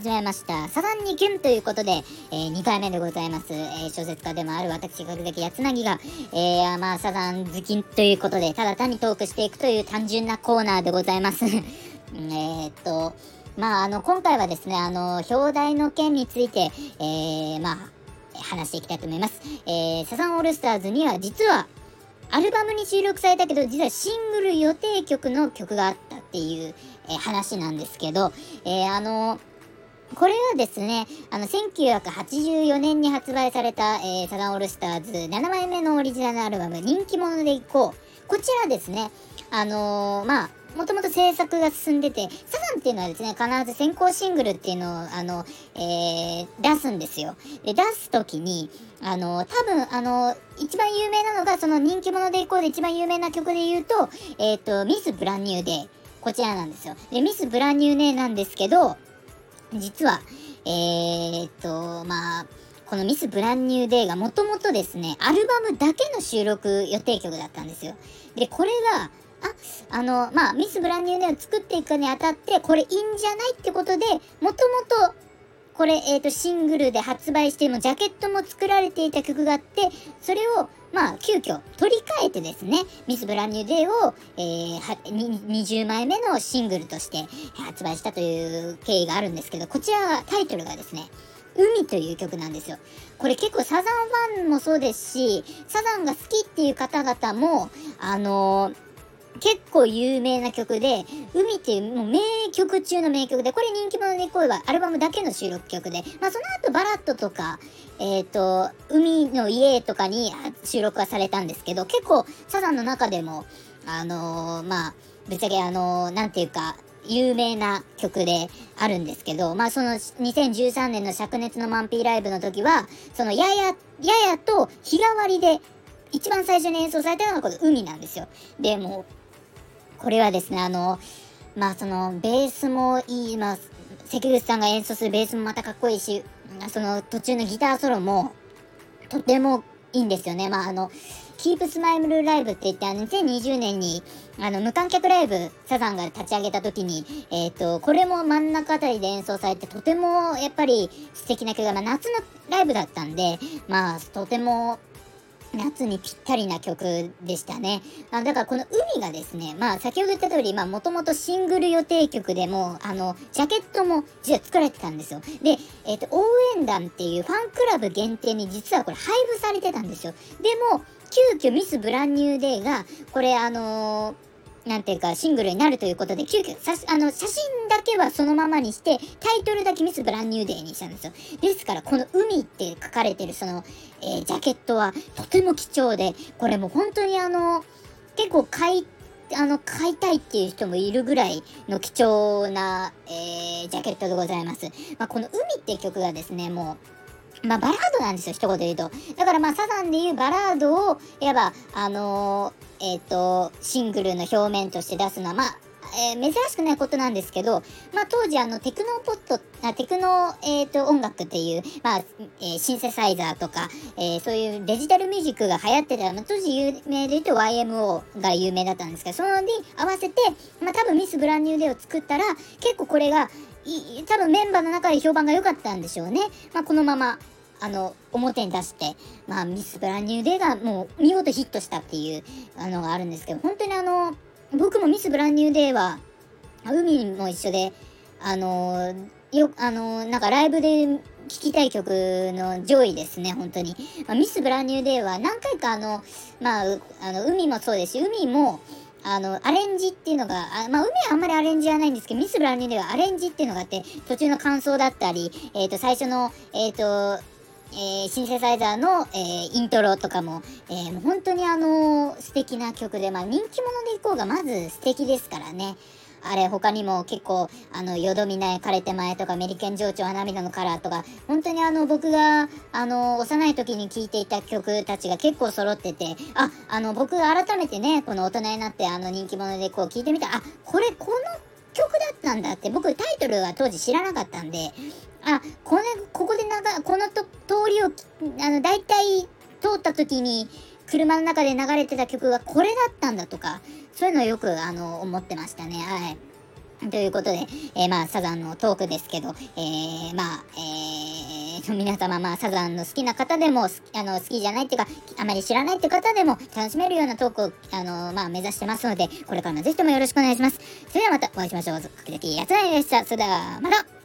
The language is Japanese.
始めました。サザンにキュンということで、えー、2回目でございます。えー、小説家でもある私、角崎八なぎが、えー、まあ、サザン好きということで、ただ単にトークしていくという単純なコーナーでございます。えっと、まあ、あの、今回はですね、あの、表題の件について、え、まあ、話していきたいと思います。え、サザンオールスターズには実は、アルバムに収録されたけど、実はシングル予定曲の曲があったっていう、えー、話なんですけど、えー、あのこれはですね、あの、1984年に発売された、えー、サザンオールスターズ7枚目のオリジナルアルバム、人気者でいこう。こちらですね、あのー、まあ、もともと制作が進んでて、サザンっていうのはですね、必ず先行シングルっていうのを、あの、えー、出すんですよ。で、出すときに、あの、多分、あの、一番有名なのが、その人気者でいこうで一番有名な曲で言うと、えっ、ー、と、ミス・ブランニューデー。こちらなんですよ。で、ミス・ブランニューデーなんですけど、実は、えー、っと、まあ、このミス・ブランニュー・デーがもともとですね、アルバムだけの収録予定曲だったんですよ。で、これが、あ、あの、まあ、ミス・ブランニュー・デーを作っていくにあたって、これいいんじゃないってことで、もともとこれ、え、ー、と、シングルで発売しても、ジャケットも作られていた曲があって、それを、まあ、急遽取り替えてですね、ミス・ブランニュー・デーを、えー、20枚目のシングルとして発売したという経緯があるんですけど、こちら、タイトルがですね、海という曲なんですよ。これ結構サザンファンもそうですし、サザンが好きっていう方々も、あのー結構有名な曲で、海っていうもう名曲中の名曲で、これ人気者で恋はアルバムだけの収録曲で、まあその後バラットとか、えっ、ー、と、海の家とかに収録はされたんですけど、結構サザンの中でも、あのー、まあ、ぶっちゃけあのー、なんていうか、有名な曲であるんですけど、まあその2013年の灼熱のマンピーライブの時は、そのやや、ややと日替わりで一番最初に演奏されたのがこの海なんですよ。で、もこれはですね、あの、まあその、ベースもいい、まあ、関口さんが演奏するベースもまたかっこいいし、その途中のギターソロも、とてもいいんですよね。まああの、キープスマイルライブって言って、あの、2020年に、あの、無観客ライブ、サザンが立ち上げた時に、えっ、ー、と、これも真ん中あたりで演奏されて、とても、やっぱり素敵な曲が、まあ、夏のライブだったんで、まあ、とても夏にぴったりな曲でしたね。あだからこの海がですね、まあ先ほど言った通り、まあもともとシングル予定曲でも、あの、ジャケットも実は作られてたんですよ。で、えっ、ー、と、応援団っていうファンクラブ限定に実はこれ配布されてたんですよ。でも、急遽ミス・ブランニューデイが、これあのーなんていうか、シングルになるということで、急遽、さあの、写真だけはそのままにして、タイトルだけミス・ブランニューデーにしたんですよ。ですから、この海って書かれてる、その、えー、ジャケットはとても貴重で、これも本当にあの、結構買い、あの、買いたいっていう人もいるぐらいの貴重な、えー、ジャケットでございます。まあ、この海って曲がですね、もう、まあ、バラードなんですよ、一言で言うと。だからまあ、サザンでいうバラードを、いわば、あのーえっ、ー、と、シングルの表面として出すのは、まあ、えー、珍しくないことなんですけど、まあ、当時あのテクノポットあテクノ、えーと、音楽っていう、まあえー、シンセサイザーとか、えー、そういうデジタルミュージックが流行ってた、まあ、当時有名で言うと YMO が有名だったんですけどそのに合わせて、まあ、多分ミス・ブランニューデーを作ったら結構これが多分メンバーの中で評判が良かったんでしょうね、まあ、このままあの、表に出して、まあ、ミス・ブランニューデーがもう見事ヒットしたっていうあのがあるんですけど、本当にあの、僕もミス・ブランニューデーは、海も一緒で、あの、よ、あの、なんかライブで聴きたい曲の上位ですね、本当に。まあ、ミス・ブランニューデーは何回かあの、まあ、あの、海もそうですし、海も、あの、アレンジっていうのが、あまあ、海はあんまりアレンジはないんですけど、ミス・ブランニーではアレンジっていうのがあって、途中の感想だったり、えっ、ー、と、最初の、えっ、ー、と、えー、シンセサイザーの、えー、イントロとかも、えー、もう本当にあのー、素敵な曲で、まあ、人気者でいこうがまず素敵ですからね。あれ、他にも結構、あの、よどみない枯れて前とか、メリケン情緒は涙のカラーとか、本当にあの、僕が、あの、幼い時に聴いていた曲たちが結構揃ってて、あ、あの、僕改めてね、この大人になって、あの、人気者でこう聴いてみたあ、これ、この曲だったんだって、僕タイトルは当時知らなかったんで、あ、この、ここで長、このと通りを、あの、大体通った時に、車の中で流れてた曲がこれだったんだとか、そういうのをよくあの思ってましたねはいということで、えー、まあ、サザンのトークですけど、えー、まあ、えー、皆様、まあ、サザンの好きな方でも、あの、好きじゃないっていうか、あまり知らないって方でも、楽しめるようなトークを、あの、まあ、目指してますので、これからもぜひともよろしくお願いします。それではまたお会いしましょう。かきやつらいでした。それでは、また